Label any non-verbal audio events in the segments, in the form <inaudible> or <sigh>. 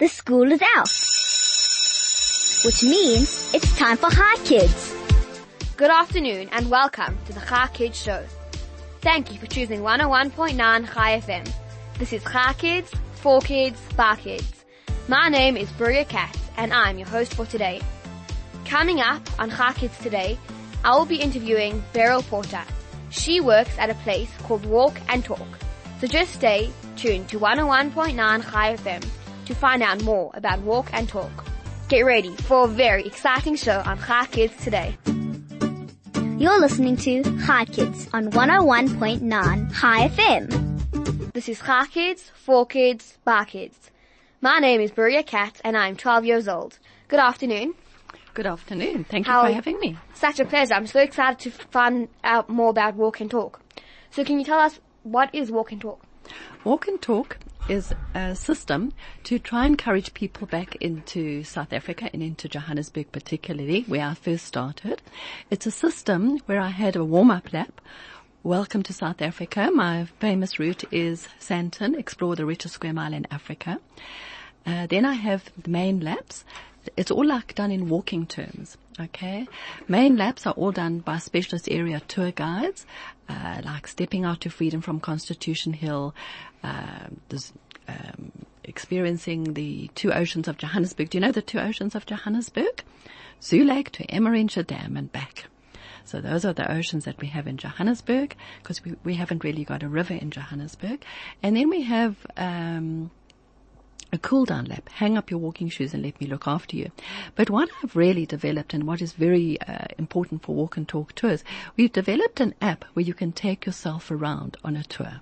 the school is out. Which means it's time for Hi Kids. Good afternoon and welcome to the Chai Kids Show. Thank you for choosing 101.9 Chai FM. This is Chai Kids, for kids, by kids. My name is Bria Katz and I'm your host for today. Coming up on Chai Kids today, I will be interviewing Beryl Porter. She works at a place called Walk and Talk. So just stay tuned to 101.9 Chai FM to find out more about Walk and Talk. Get ready for a very exciting show on Chai Kids today. You're listening to Hi Kids on 101.9 Hi FM. This is Chai Kids, for kids, by kids. My name is Buria Katz and I'm 12 years old. Good afternoon. Good afternoon. Thank you How- for having me. Such a pleasure. I'm so excited to find out more about Walk and Talk. So can you tell us what is Walk and Talk? Walk and Talk is a system to try and encourage people back into South Africa and into Johannesburg particularly, where I first started. It's a system where I had a warm-up lap. Welcome to South Africa. My famous route is Sandton, explore the richest square mile in Africa. Uh, then I have the main laps. It's all like done in walking terms. Okay. Main laps are all done by specialist area tour guides, uh, like stepping out to freedom from Constitution Hill, there's, um, experiencing the two oceans of Johannesburg. Do you know the two oceans of Johannesburg? Zoo Lake to Emmarentia Dam and back. So those are the oceans that we have in Johannesburg because we, we haven't really got a river in Johannesburg. And then we have, um, a cool down lap. Hang up your walking shoes and let me look after you. But what I've really developed and what is very uh, important for walk and talk tours, we've developed an app where you can take yourself around on a tour.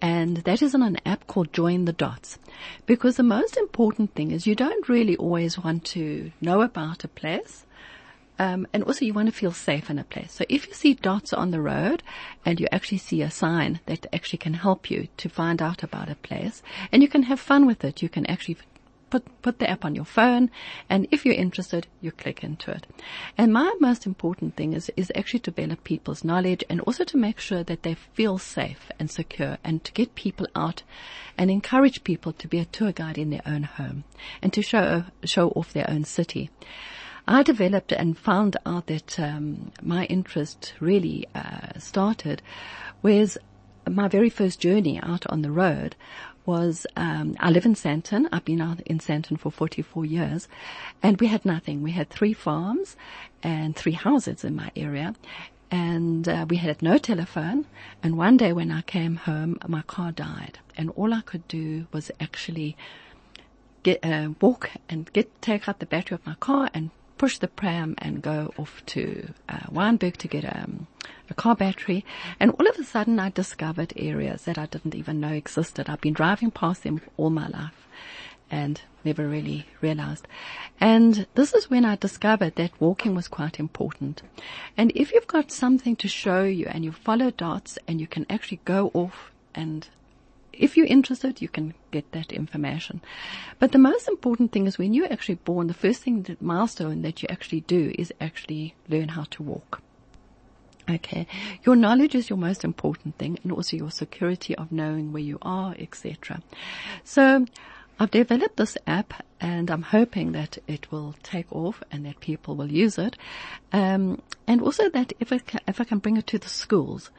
And that is on an app called Join the Dots. Because the most important thing is you don't really always want to know about a place. Um, and also you want to feel safe in a place. So if you see dots on the road and you actually see a sign that actually can help you to find out about a place and you can have fun with it, you can actually put, put the app on your phone and if you're interested, you click into it. And my most important thing is, is actually to develop people's knowledge and also to make sure that they feel safe and secure and to get people out and encourage people to be a tour guide in their own home and to show, show off their own city. I developed and found out that um, my interest really uh, started was my very first journey out on the road was um, I live in Sandton. I've been out in Sandton for 44 years, and we had nothing. We had three farms and three houses in my area. And uh, we had no telephone. And one day when I came home, my car died, and all I could do was actually get uh, walk and get take out the battery of my car and push the pram and go off to uh, Wynberg to get um, a car battery. And all of a sudden, I discovered areas that I didn't even know existed. I've been driving past them all my life and never really realized. And this is when I discovered that walking was quite important. And if you've got something to show you and you follow dots and you can actually go off and if you're interested, you can get that information. But the most important thing is when you're actually born, the first thing, that milestone that you actually do is actually learn how to walk. Okay. Your knowledge is your most important thing and also your security of knowing where you are, etc. So I've developed this app and I'm hoping that it will take off and that people will use it. Um, and also that if, it ca if I can bring it to the schools,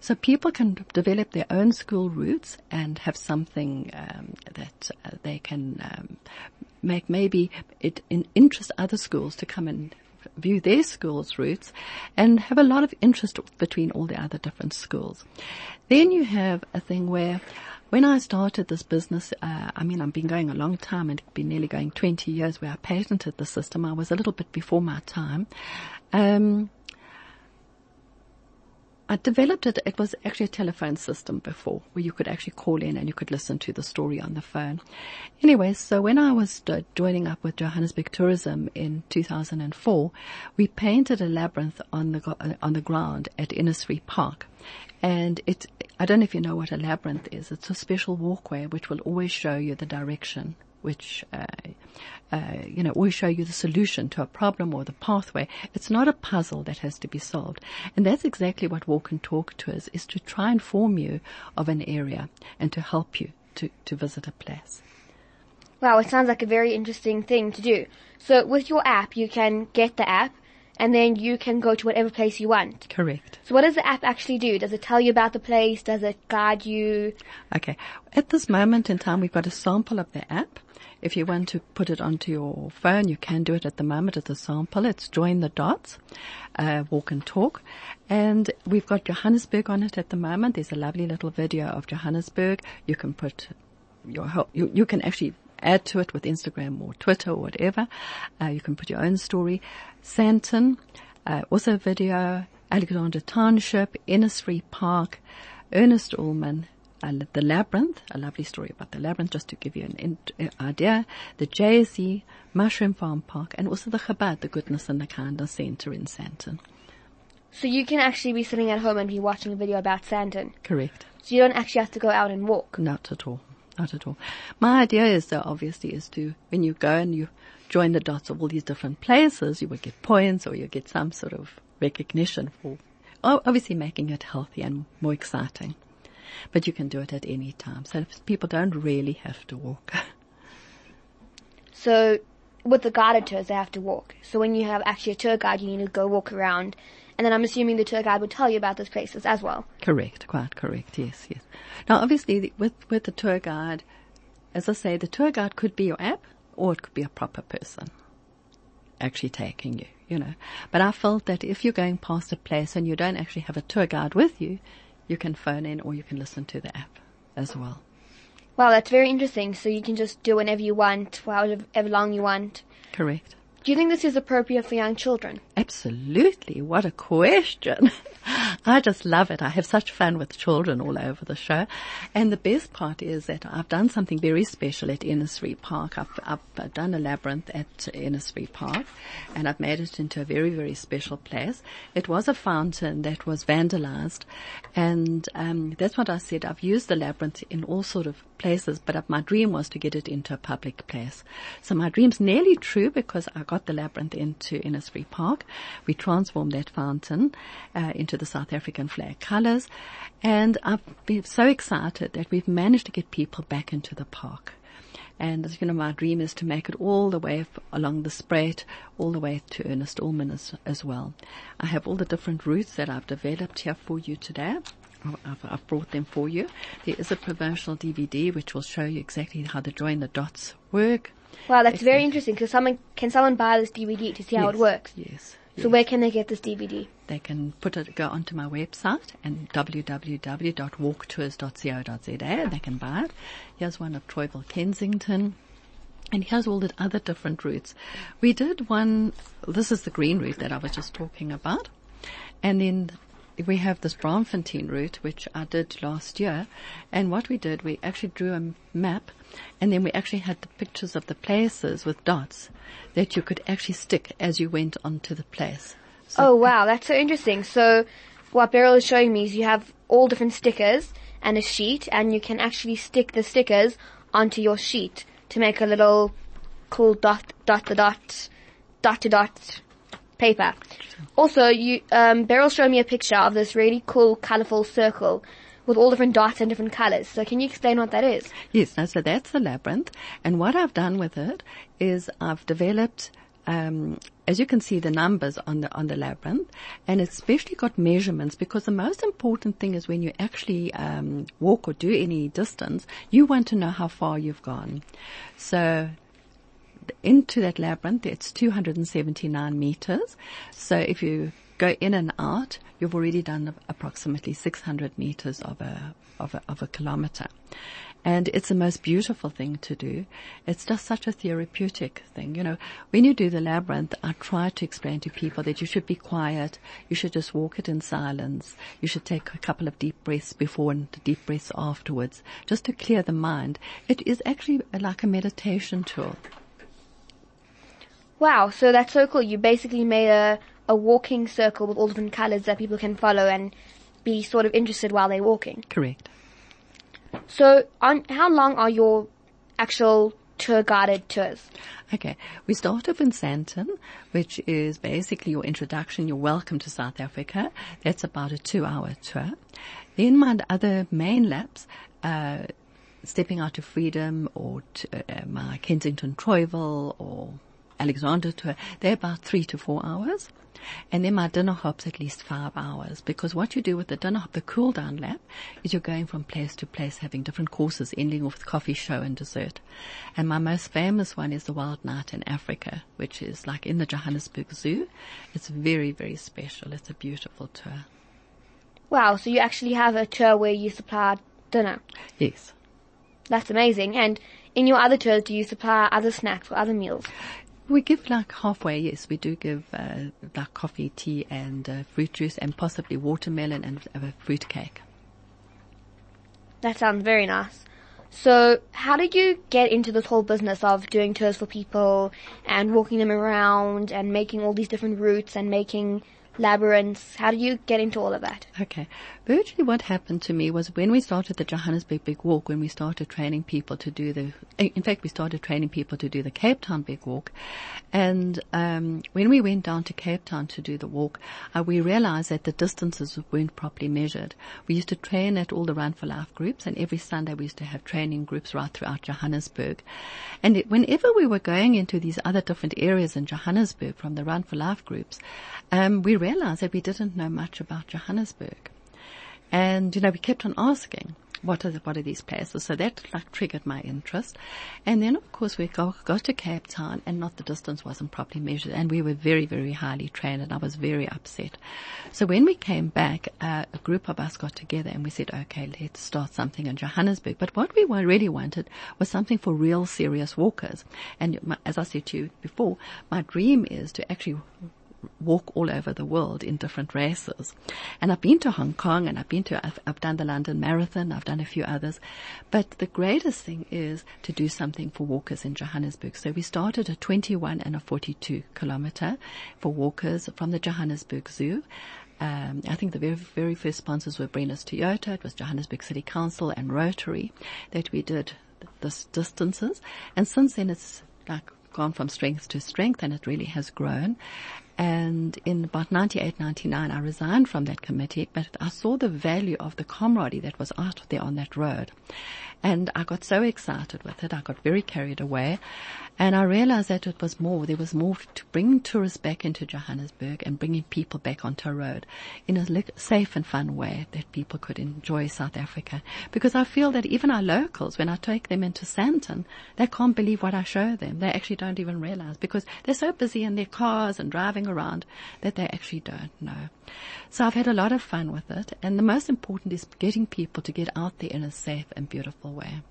so people can develop their own school routes and have something um, that uh, they can um, make maybe it in interest other schools to come and view their school's routes and have a lot of interest between all the other different schools. Then you have a thing where when I started this business, uh, I mean, I've been going a long time and it's been nearly going 20 years where I patented the system. I was a little bit before my time. Um, I developed it. It was actually a telephone system before where you could actually call in and you could listen to the story on the phone. Anyway, so when I was uh, joining up with Johannesburg Tourism in 2004, we painted a labyrinth on the, uh, on the ground at Innisfree Park. And it, I don't know if you know what a labyrinth is. It's a special walkway which will always show you the direction which, uh, uh, you know, always show you the solution to a problem or the pathway. It's not a puzzle that has to be solved. And that's exactly what Walk and Talk to us is to try and inform you of an area and to help you to, to visit a place. Wow, it sounds like a very interesting thing to do. So with your app, you can get the app and then you can go to whatever place you want. Correct. So what does the app actually do? Does it tell you about the place? Does it guide you? Okay. At this moment in time, we've got a sample of the app. If you want to put it onto your phone, you can do it at the moment as a sample. It's Join the Dots, uh, Walk and Talk. And we've got Johannesburg on it at the moment. There's a lovely little video of Johannesburg. You can put your, whole- you, you can actually add to it with Instagram or Twitter or whatever. Uh, you can put your own story. Sandton, uh, also video. Alexandra Township, Innisfree Park, Ernest Ullmann, uh, the Labyrinth, a lovely story about the Labyrinth, just to give you an in- uh, idea. The JSE, Mushroom Farm Park, and also the Chabad, the Goodness and the Kindness Center in Sandton. So you can actually be sitting at home and be watching a video about Sandton. Correct. So you don't actually have to go out and walk. Not at all. Not at all. My idea is though, obviously, is to, when you go and you join the dots of all these different places, you will get points or you get some sort of recognition for, obviously making it healthy and more exciting. But you can do it at any time. So people don't really have to walk. <laughs> So with the guided tours, they have to walk. So when you have actually a tour guide, you need to go walk around. And then I'm assuming the tour guide would tell you about those places as well. Correct, quite correct. Yes, yes. Now, obviously, the- with with the tour guide, as I say, the tour guide could be your app, or it could be a proper person actually taking you. You know, but I felt that if you're going past a place and you don't actually have a tour guide with you, you can phone in or you can listen to the app as well. Wow, that's very interesting. So you can just do whenever you want, for however long you want. Correct. Do you think this is appropriate for young children? Absolutely. What a question. <laughs> I just love it. I have such fun with children all over the show. And the best part is that I've done something very special at Innisfree Park. I've, I've done a labyrinth at Innisfree Park and I've made it into a very, very special place. It was a fountain that was vandalized and um, that's what I said. I've used the labyrinth in all sort of places, but my dream was to get it into a public place. So my dream's nearly true because I got the labyrinth into Innisfree Park. We transformed that fountain uh, into the South African flag colours, and I've been so excited that we've managed to get people back into the park. And as you know, my dream is to make it all the way f- along the Spruit, all the way to Ernest Ullmann as, as well. I have all the different routes that I've developed here for you today. I've, I've brought them for you. There is a promotional DVD which will show you exactly how the join the dots work. Wow, that's very interesting. Because someone can someone buy this DVD to see how it works? Yes. So where can they get this DVD? they can put it, go onto my website and www.walktours.co.za and they can buy it. Here's one of Troyville, Kensington. And here's all the other different routes. We did one, this is the green route that I was just talking about. And then we have this Braamfontein route, which I did last year. And what we did, we actually drew a map and then we actually had the pictures of the places with dots that you could actually stick as you went onto the place. So Oh wow, that's so interesting. So what Beryl is showing me is you have all different stickers and a sheet and you can actually stick the stickers onto your sheet to make a little cool dot dot to dot dot to dot paper. Also you um Beryl showed me a picture of this really cool colourful circle with all different dots and different colours. So can you explain what that is? Yes, no, so that's the labyrinth. And what I've done with it is I've developed, um, as you can see, the numbers on the on the labyrinth, and it's especially got measurements because the most important thing is when you actually um, walk or do any distance, you want to know how far you've gone. So into that labyrinth, it's 279 meters. So if you go in and out, you've already done approximately 600 meters of a, of a, of a kilometer. And it's the most beautiful thing to do. It's just such a therapeutic thing. You know, when you do the labyrinth, I try to explain to people that you should be quiet. You should just walk it in silence. You should take a couple of deep breaths before and deep breaths afterwards, just to clear the mind. It is actually like a meditation tool. Wow, so that's so cool. You basically made a, a walking circle with all different colours that people can follow and be sort of interested while they're walking. Correct. So on how long are your actual tour guided tours? Okay, we start off in Sandton, which is basically your introduction, your welcome to South Africa. That's about a two hour tour. Then my other main laps, uh, stepping out to freedom or to, uh, my Kensington Troyville or Alexandra tour, they're about three to four hours. And then my dinner hop's at least five hours because what you do with the dinner hop, the cool down lap, is you're going from place to place having different courses ending off with coffee show and dessert. And my most famous one is the Wild Night in Africa, which is like in the Johannesburg Zoo. It's very, very special. It's a beautiful tour. Wow, so you actually have a tour where you supply dinner. Yes. That's amazing. And in your other tours, do you supply other snacks or other meals? We give like halfway, yes. We do give uh, like coffee, tea, and uh, fruit juice, and possibly watermelon and uh, fruit cake. That sounds very nice. So, how did you get into this whole business of doing tours for people and walking them around and making all these different routes and making labyrinths? How did you get into all of that? Okay. Virtually what happened to me was when we started the Johannesburg Big Walk, when we started training people to do the, in fact, we started training people to do the Cape Town Big Walk. And, um, when we went down to Cape Town to do the walk, uh, we realized that the distances weren't properly measured. We used to train at all the Run for Life groups and every Sunday we used to have training groups right throughout Johannesburg. And it, whenever we were going into these other different areas in Johannesburg from the Run for Life groups, um, we realized that we didn't know much about Johannesburg. And, you know, we kept on asking, what are, the, what are these places? So that like triggered my interest. And then of course we go, go to Cape Town and not the distance wasn't properly measured and we were very, very highly trained and I was very upset. So when we came back, uh, a group of us got together and we said, okay, let's start something in Johannesburg. But what we really wanted was something for real serious walkers. And my, as I said to you before, my dream is to actually walk all over the world in different races. And I've been to Hong Kong and I've been to, I've, I've, done the London Marathon, I've done a few others. But the greatest thing is to do something for walkers in Johannesburg. So we started a 21 and a 42 kilometer for walkers from the Johannesburg Zoo. Um, I think the very, very first sponsors were Brenner's Toyota, it was Johannesburg City Council and Rotary that we did this distances. And since then it's like gone from strength to strength and it really has grown. And in about 98, 99, I resigned from that committee, but I saw the value of the camaraderie that was out there on that road. And I got so excited with it. I got very carried away. And I realized that it was more, there was more to bring tourists back into Johannesburg and bringing people back onto a road in a safe and fun way that people could enjoy South Africa. Because I feel that even our locals, when I take them into Sandton, they can't believe what I show them. They actually don't even realize because they're so busy in their cars and driving around that they actually don't know. So I've had a lot of fun with it. And the most important is getting people to get out there in a safe and beautiful way.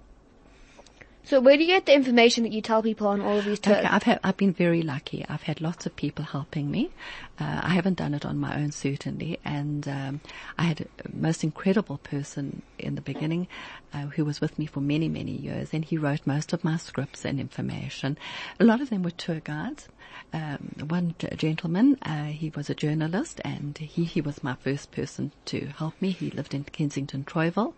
So where do you get the information that you tell people on all of these tours? Okay, I've had, I've been very lucky. I've had lots of people helping me. Uh, I haven't done it on my own certainly, and um, I had a most incredible person in the beginning uh, who was with me for many many years, and he wrote most of my scripts and information. A lot of them were tour guides. Um, one gentleman, uh, he was a journalist, and he he was my first person to help me. He lived in Kensington, Troyville,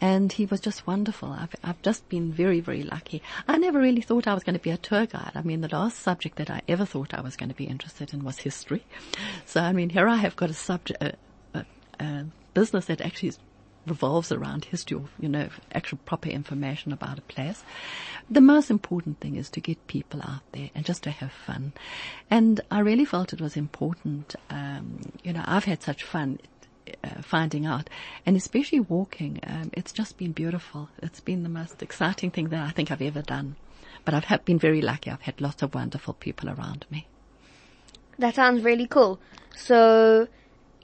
and he was just wonderful. I've, I've just been very, very lucky. I never really thought I was going to be a tour guide. I mean, the last subject that I ever thought I was going to be interested in was history. So, I mean, here I have got a subject, a, a, a business that actually revolves around history, or, you know, actual proper information about a place. The most important thing is to get people out there and just to have fun. And I really felt it was important. Um, you know, I've had such fun uh, finding out, and especially walking. Um, it's just been beautiful. It's been the most exciting thing that I think I've ever done. But I've been very lucky. I've had lots of wonderful people around me. That sounds really cool. So,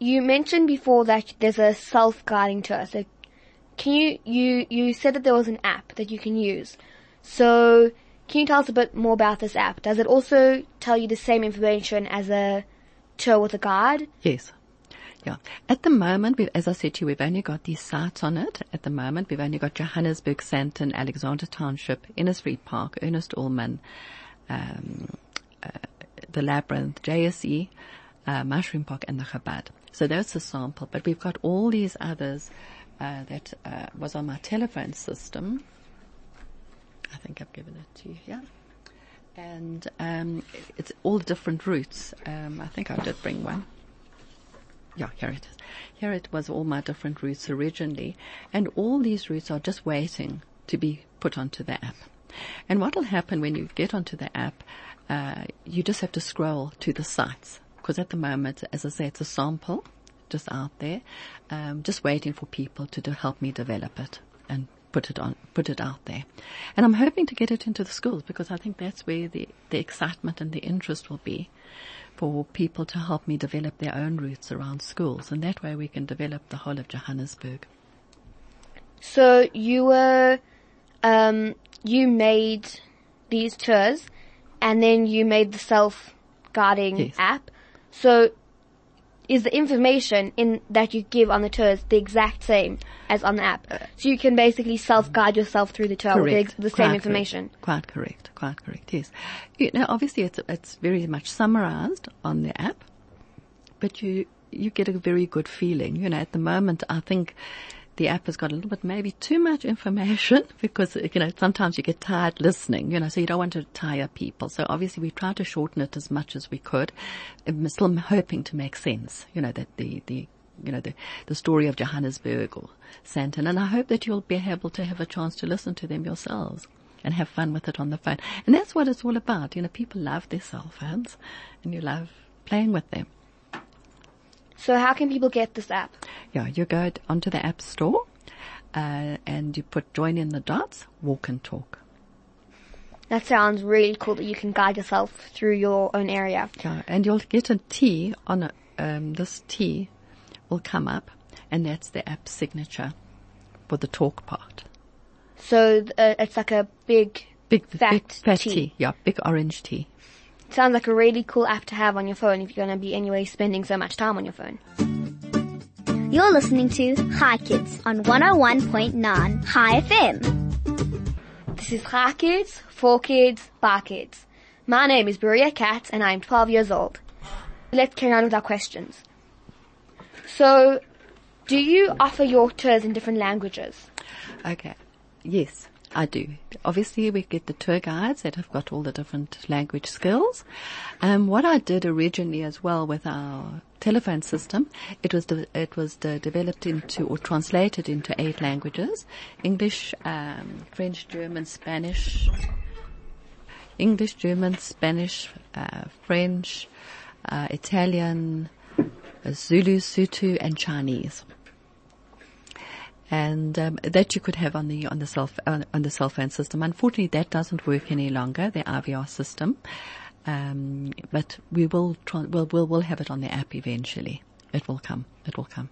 you mentioned before that there's a self-guiding tour. So, can you you you said that there was an app that you can use. So, can you tell us a bit more about this app? Does it also tell you the same information as a tour with a guide? Yes. Yeah. At the moment, as I said to you, we've only got these sites on it. At the moment, we've only got Johannesburg, Sandton, Alexandra Township, Innisfree Park, Ernest Ullmann, um, uh, the Labyrinth, JSE, uh, Mushroom Park, and the Chabad. So that's a sample. But we've got all these others uh, that uh, was on my telephone system. I think I've given it to you here. And um, it's all different routes. Um, I think I did bring one yeah, here it is. Here it was all my different routes originally, and all these routes are just waiting to be put onto the app. And what will happen when you get onto the app, uh, you just have to scroll to the sites. Because at the moment, as I say, it's a sample just out there, um, just waiting for people to do, help me develop it and put it on, put it out there. And I'm hoping to get it into the schools because I think that's where the, the excitement and the interest will be for people to help me develop their own routes around schools. And that way we can develop the whole of Johannesburg. So you were, um, you made these tours and then you made the self-guiding Yes. app. So is the information in that you give on the tours the exact same as on the app? Uh, so you can basically self-guide yourself through the tour with the, the same Quite information. Correct. Quite correct. Quite correct. Yes. You know, obviously it's, it's very much summarized on the app, but you, you get a very good feeling. You know, at the moment, I think the app has got a little bit maybe too much information <laughs> because, you know, sometimes you get tired listening, you know, so you don't want to tire people. So obviously we tried to shorten it as much as we could. I'm still hoping to make sense, you know, that the, the, you know, the, the story of Johannesburg or Sandton. And I hope that you'll be able to have a chance to listen to them yourselves and have fun with it on the phone. And that's what it's all about. You know, people love their cell phones and you love playing with them. So how can people get this app? Yeah, you go onto the app store, uh, and you put join in the dots, walk and talk. That sounds really cool that you can guide yourself through your own area. Yeah, and you'll get a T on a, um, this T will come up, and that's the app signature for the talk part. So uh, it's like a big, Big, Fat big fat T. T. Yeah, big orange T. sounds like a really cool app to have on your phone if you're going to be anyway spending so much time on your phone. You're listening to Hi Kids on 101.9 Hi FM. This is Hi Kids, For Kids, Bar Kids. My name is Maria Katz and I'm 12 years old. Let's carry on with our questions. So, do you offer your tours in different languages? Okay. Yes, I do. Obviously, we get the tour guides that have got all the different language skills. Um, what I did originally as well with our telephone system, it was de- it was de- developed into or translated into eight languages: English, um, French, German, Spanish, English, German, Spanish, uh, French, uh, Italian, uh, Zulu, Sutu, and Chinese and um, that you could have on the on the cell on, on the cell phone system. Unfortunately, that doesn't work any longer. The IVR system, um, but we will try, we'll, we'll we'll have it on the app eventually. It will come. It will come.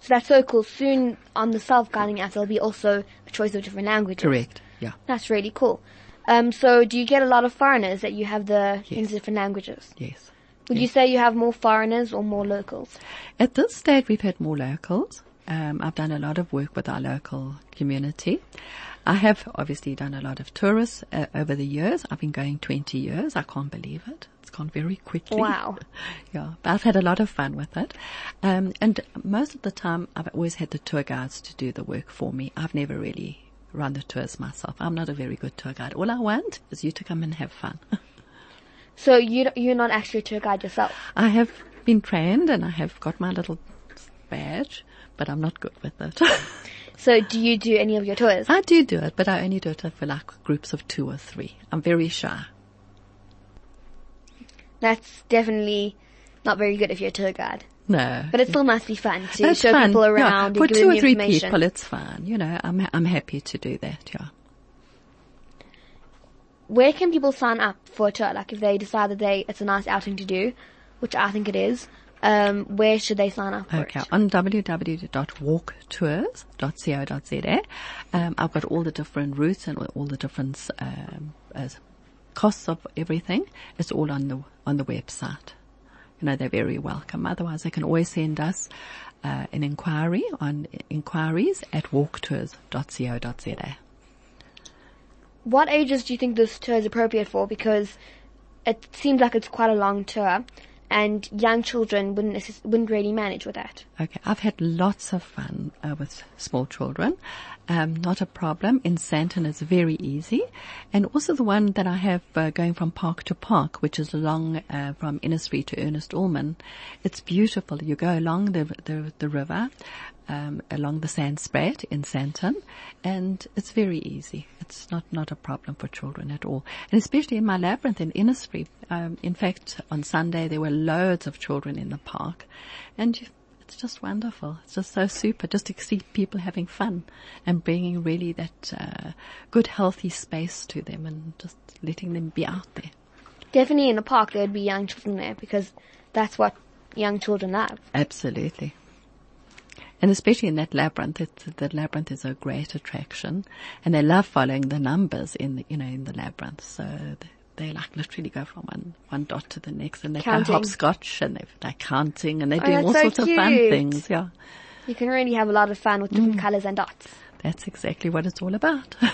So that's so cool. Soon on the self-guiding app there'll be also a choice of different languages. Correct. Yeah. That's really cool. Um, so do you get a lot of foreigners that you have the in different languages? Yes. Would you say you have more foreigners or more locals? At this stage, we've had more locals. Um, I've done a lot of work with our local community. I have obviously done a lot of tourists uh, over the years. I've been going 20 years. I can't believe it. It's gone very quickly. Wow. <laughs> Yeah, but I've had a lot of fun with it. Um, and most of the time, I've always had the tour guides to do the work for me. I've never really run the tours myself. I'm not a very good tour guide. All I want is you to come and have fun. <laughs> So you you're not actually a tour guide yourself. I have been trained and I have got my little badge, but I'm not good with it. <laughs> So do you do any of your tours? I do do it, but I only do it for like groups of two or three. I'm very shy. That's definitely not very good if you're a tour guide. No. But it still must be fun to It's show fun. people Yeah, around For and give two or three people, it's fine. You know, I'm, I'm happy to do that, yeah. Where can people sign up for a tour? Like if they decide that they it's a nice outing to do, which I think it is. Um, where should they sign up for Okay, it? on www.walktours.co.za, um, I've got all the different routes and all the different um, costs of everything. It's all on the on the website. You know, they're very welcome. Otherwise, they can always send us uh, an inquiry on inquiries at walktours.co.za. What ages do you think this tour is appropriate for? Because it seems like it's quite a long tour, and young children wouldn't wouldn't really manage with that. Okay, I've had lots of fun uh, with small children. Um, not a problem. In Sandton, it's very easy, and also the one that I have uh, going from park to park, which is along uh, from Innisfree to Ernest Ullmann. It's beautiful. You go along the the, the river. Um, along the Sandspruit in Sandton, and it's very easy. It's not, not a problem for children at all. And especially in my labyrinth in Innisfree. Um, in fact, on Sunday there were loads of children in the park, and you, it's just wonderful. It's just so super just to see people having fun and bringing really that uh, good, healthy space to them and just letting them be out there. Definitely in the park there would be young children there because that's what young children love. Absolutely. And especially in that labyrinth, it's, the labyrinth is a great attraction, and they love following the numbers in the, you know, in the labyrinth. So they, they like literally go from one, one dot to the next, and they Counting. go hopscotch, and they're like counting, and they're Oh, doing all so sorts of fun things. Yeah, You can really have a lot of fun with different Mm. colors and dots. that's exactly what it's all about. <laughs>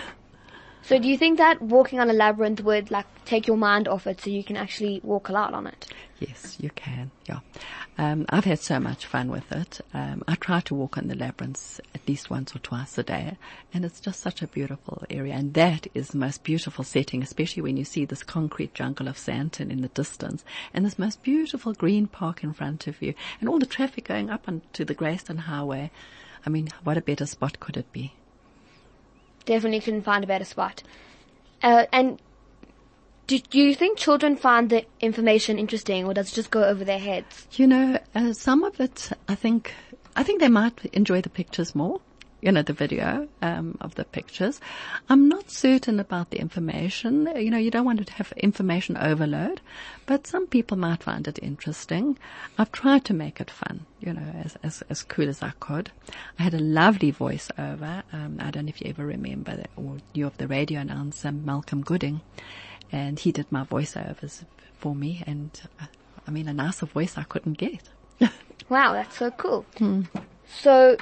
So do you think that walking on a labyrinth would like take your mind off it so you can actually walk a lot on it? Yes, you can. Yeah. Um, I've had so much fun with it. Um, I try to walk on the labyrinths at least once or twice a day, and it's just such a beautiful area. And that is the most beautiful setting, especially when you see this concrete jungle of Sandton in the distance, and this most beautiful green park in front of you, and all the traffic going up onto the Grayston Highway. I mean, what a better spot could it be? Definitely couldn't find a better spot. Uh, and do, do you think children find the information interesting or does it just go over their heads? You know, uh, some of it, I think, I think they might enjoy the pictures more. You know, the video um, of the pictures. I'm not certain about the information. You know, you don't want to have information overload, but some people might find it interesting. I've tried to make it fun. You know, as as, as cool as I could. I had a lovely voiceover. Um, I don't know if you ever remember that, or knew of the radio announcer Malcolm Gooding, and he did my voiceovers for me. And uh, I mean, a nicer voice I couldn't get. <laughs> Wow, that's so cool. Hmm. So,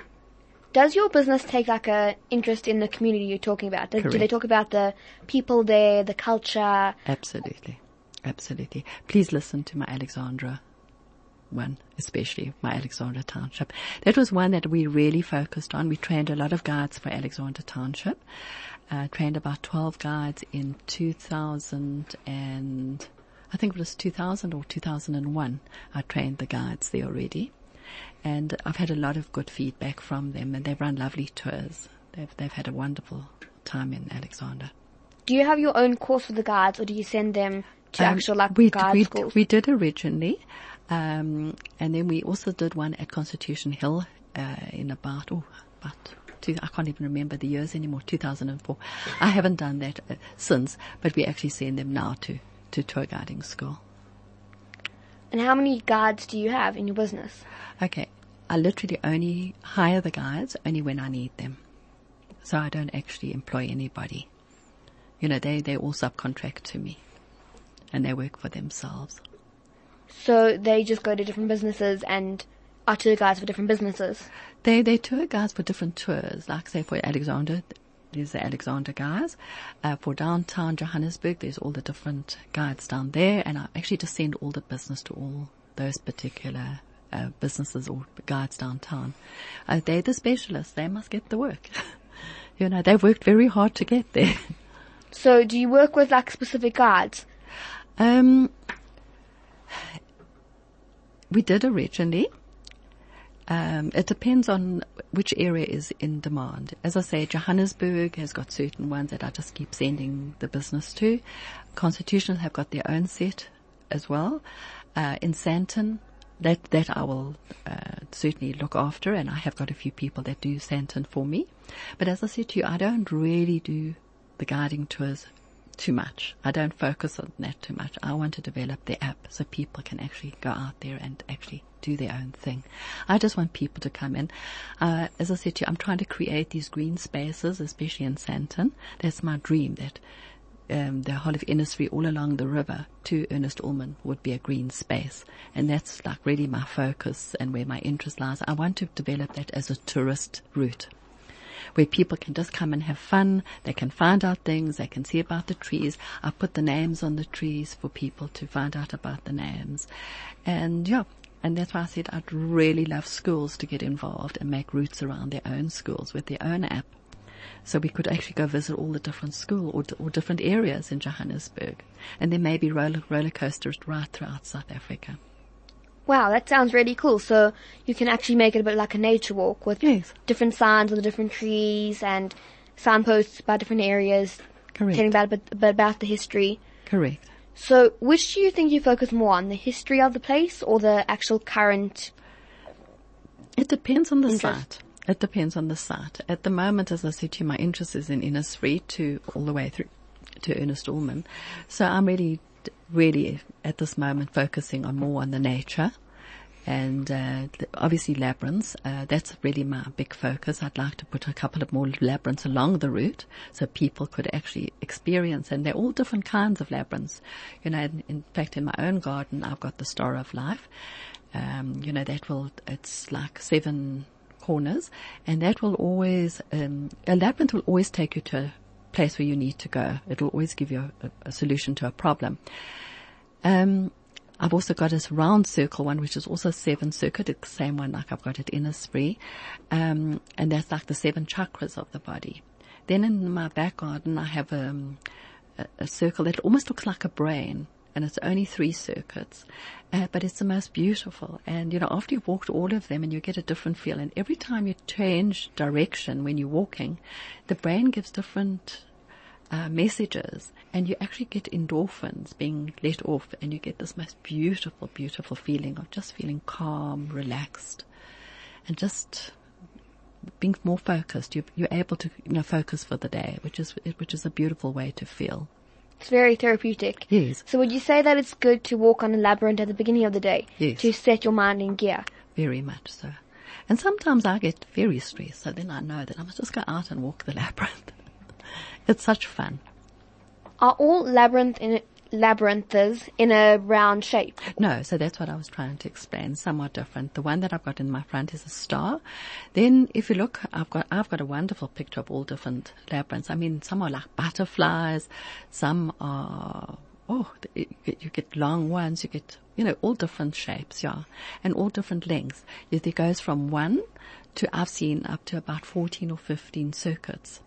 does your business take like a interest in the community you're talking about? Do, do they talk about the people there, the culture? Absolutely. Absolutely. Please listen to my Alexandra one, especially my Alexandra Township. That was one that we really focused on. We trained a lot of guides for Alexandra Township. Uh, trained about 12 guides in 2000 and I think it was 2000 or 2001. I trained the guides there already. And I've had a lot of good feedback from them and they've run lovely tours. They've, they've had a wonderful time in Alexandra. Do you have your own course for the guides or do you send them to Um, actual like we, guide we, schools? we did originally, um, and then we also did one at Constitution Hill uh, in about oh about two, I can't even remember the years anymore. 2004. I haven't done that uh, since, but we actually send them now to to tour guiding school. And how many guides do you have in your business? Okay, I literally only hire the guides only when I need them, so I don't actually employ anybody. You know, they they all subcontract to me, and they work for themselves. So they just go to different businesses and are tour guides for different businesses. They they tour guides for different tours. Like say for Alexandra, there's the Alexandra guys. Uh, for downtown Johannesburg, there's all the different guides down there, and I actually just send all the business to all those particular uh, businesses or guides downtown. Uh, they're the specialists. They must get the work. <laughs> you know, they've worked very hard to get there. So do you work with like specific guides? Um, we did originally. Um, it depends on which area is in demand. As I say, Johannesburg has got certain ones that I just keep sending the business to. Constitutional have got their own set as well. Uh, in Sandton, that that I will uh, certainly look after, and I have got a few people that do Sandton for me. But as I said to you, I don't really do the guiding tours too much. I don't focus on that too much. I want to develop the app so people can actually go out there and actually do their own thing. I just want people to come in. Uh, as I said to you, I'm trying to create these green spaces, especially in Sandton. That's my dream that um, the whole of Innisfree all along the river to Ernest Ullmann would be a green space. And that's like really my focus and where my interest lies. I want to develop that as a tourist route where people can just come and have fun. They can find out things. They can see about the trees. I put the names on the trees for people to find out about the names. And yeah, and that's why I said I'd really love schools to get involved and make routes around their own schools with their own app. So we could actually go visit all the different school or, or different areas in Johannesburg. And there may be roller, roller coasters right throughout South Africa. Wow, that sounds really cool. So you can actually make it a bit like a nature walk with Yes. different signs on the different trees and signposts about different areas, Correct. telling about, a bit- a bit about the history. Correct. So which do you think you focus more on, the history of the place or the actual current? It depends on the Interest. site. It depends on the site. At the moment, as I said to you, my interest is in Innisfree to all the way through to Ernest Ullmann. So I'm really, really at this moment focusing on more on the nature and uh, obviously labyrinths. Uh, that's really my big focus. I'd like to put a couple of more labyrinths along the route so people could actually experience, and they're all different kinds of labyrinths. You know, in, in fact, in my own garden, I've got the Star of Life. Um, you know, that will, it's like seven corners and that will always, um, a labyrinth will always take you to a place where you need to go. It'll always give you a, a solution to a problem. Um, I've also got this round circle one, which is also seven circuit. It's the same one like I've got at Innisfree. Um, and that's like the seven chakras of the body. Then in my back garden, I have um, a, a circle that almost looks like a brain. And it's only three circuits, uh, but it's the most beautiful. And you know, after you've walked all of them, and you get a different feel. And every time you change direction when you're walking, the brain gives different uh, messages and you actually get endorphins being let off and you get this most beautiful, beautiful feeling of just feeling calm, relaxed and just being more focused. You, you're able to, you know, focus for the day, which is, which is a beautiful way to feel. It's very therapeutic. Yes, So would you say that it's good to walk on a labyrinth at the beginning of the day Yes. to set your mind in gear? very much so. And sometimes I get very stressed, so then I know that I must just go out and walk the <laughs> labyrinth. It's such fun. Are all labyrinth in labyrinths in a round shape? No, so that's what I was trying to explain. Somewhat different. The one that I've got in my front is a star. Then, if you look, I've got I've got a wonderful picture of all different labyrinths. I mean, some are like butterflies, some are oh, you get, long ones, you get you know all different shapes, yeah, and all different lengths. It it goes from one to I've seen up to about fourteen or fifteen circuits.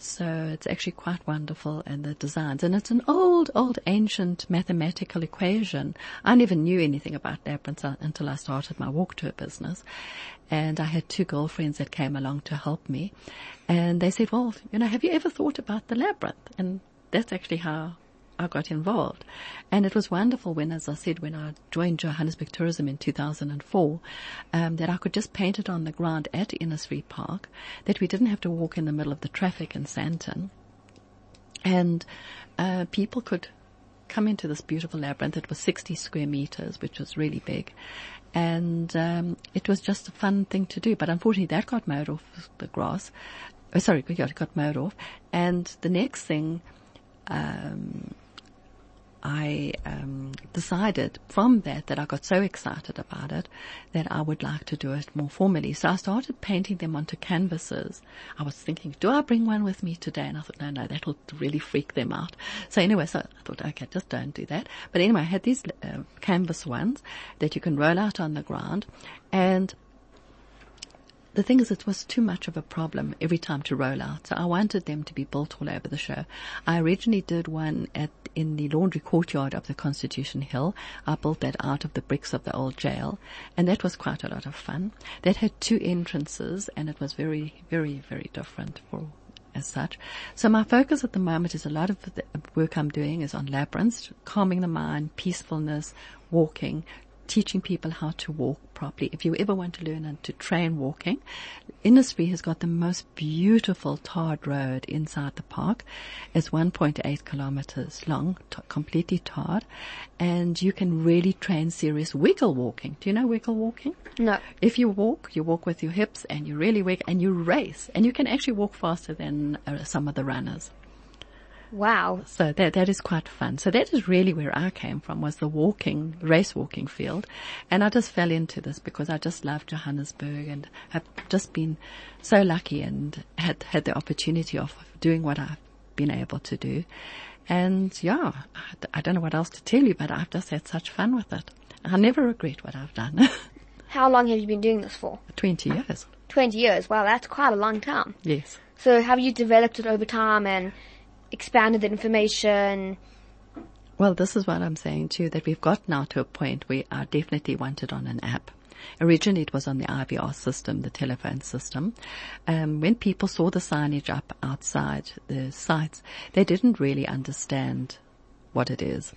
So it's actually quite wonderful and the designs. And it's an old, old ancient mathematical equation. I never knew anything about labyrinths until I started my walk tour business. And I had two girlfriends that came along to help me. And they said, well, you know, have you ever thought about the labyrinth? And that's actually how I got involved. And it was wonderful when, as I said, when I joined Johannesburg Tourism in 2004, um, that I could just paint it on the ground at Innisfree Park, that we didn't have to walk in the middle of the traffic in Sandton. And uh, people could come into this beautiful labyrinth. It was 60 square meters, which was really big. And um, it was just a fun thing to do. But unfortunately, that got mowed off the grass. Oh, sorry, it got mowed off. And the next thing, um, I um, decided from that that I got so excited about it that I would like to do it more formally. So I started painting them onto canvases. I was thinking, do I bring one with me today? And I thought, no, no, that'll really freak them out. So anyway, so I thought, okay, just don't do that. But anyway, I had these uh, canvas ones that you can roll out on the ground and the thing is, it was too much of a problem every time to roll out. So I wanted them to be built all over the show. I originally did one at in the laundry courtyard of the Constitution Hill. I built that out of the bricks of the old jail, and that was quite a lot of fun. That had two entrances, and it was very, very, very different for as such. So my focus at the moment is a lot of the work I'm doing is on labyrinths, calming the mind, peacefulness, walking, teaching people how to walk properly. If you ever want to learn and to train walking, Innisfree has got the most beautiful tarred road inside the park. It's 1.8 kilometers long, t- completely tarred, and you can really train serious wiggle walking. Do you know wiggle walking? No. If you walk, you walk with your hips and you really wiggle and you race and you can actually walk faster than uh, some of the runners. Wow. So that that is quite fun. So that is really where I came from was the walking, race walking field. And I just fell into this because I just love Johannesburg and have just been so lucky and had had the opportunity of doing what I've been able to do. And yeah, I, I don't know what else to tell you, but I've just had such fun with it. I never regret what I've done. <laughs> How long have you been doing this for? 20 years. 20 years. Wow, that's quite a long time. Yes. So have you developed it over time and expanded the information? Well, this is what I'm saying too, that we've got now to a point where are definitely wanted on an app. Originally it was on the IVR system, the telephone system. Um, when people saw the signage up outside the sites, they didn't really understand what it is.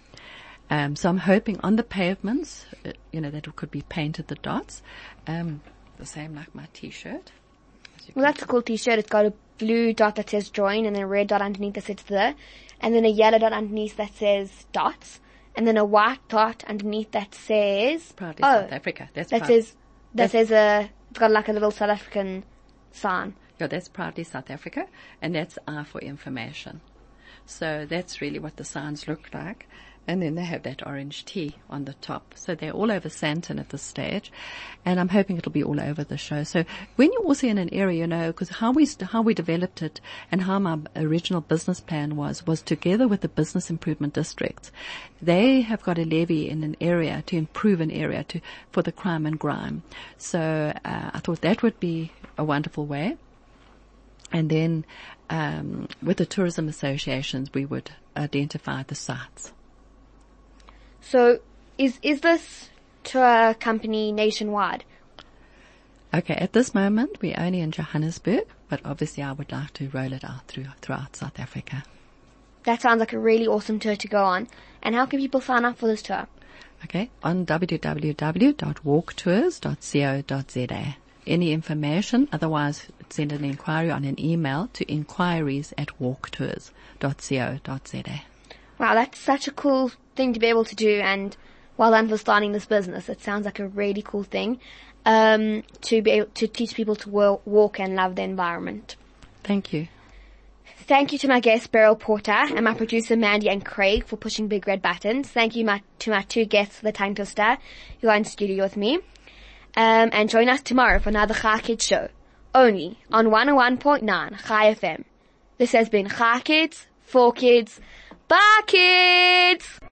Um, so I'm hoping on the pavements, uh, you know, that it could be painted the dots, um, the same like my t-shirt. Well, that's a cool t-shirt. It's got a blue dot that says join and then a red dot underneath that says the, and then a yellow dot underneath that says dots, and then a white dot underneath that says, Proudly oh, South Africa. That's that proud- says, that that's- says a, it's got like a little South African sign. Yeah, that's proudly South Africa, and that's I for information. So that's really what the signs look like. And then they have that orange T on the top. So they're all over Sandton at this stage. And I'm hoping it'll be all over the show. So when you're also in an area, you know, because how we, how we developed it and how my original business plan was, was together with the business improvement districts. They have got a levy in an area to improve an area to, for the crime and grime. So, uh, I thought that would be a wonderful way. And then um, with the tourism associations, we would identify the sites. So, is, is this tour company nationwide? Okay, at this moment, we're only in Johannesburg, but obviously I would like to roll it out through, throughout South Africa. That sounds like a really awesome tour to go on. And how can people sign up for this tour? Okay, on www.walktours.co.za. Any information, otherwise send an inquiry on an email to inquiries at walktours.co.za. Wow, that's such a cool thing to be able to do and well done for starting this business. It sounds like a really cool thing, um, to be able to teach people to wa- walk and love the environment. Thank you. Thank you to my guest Beryl Porter and my producer Mandy and Craig for pushing big red buttons. Thank you my, to my two guests for the tongue twister who are in studio with me. Um, and join us tomorrow for another Chai Kids show. Only on 101.9 Chai FM. This has been Chai Kids, for kids, bye kids!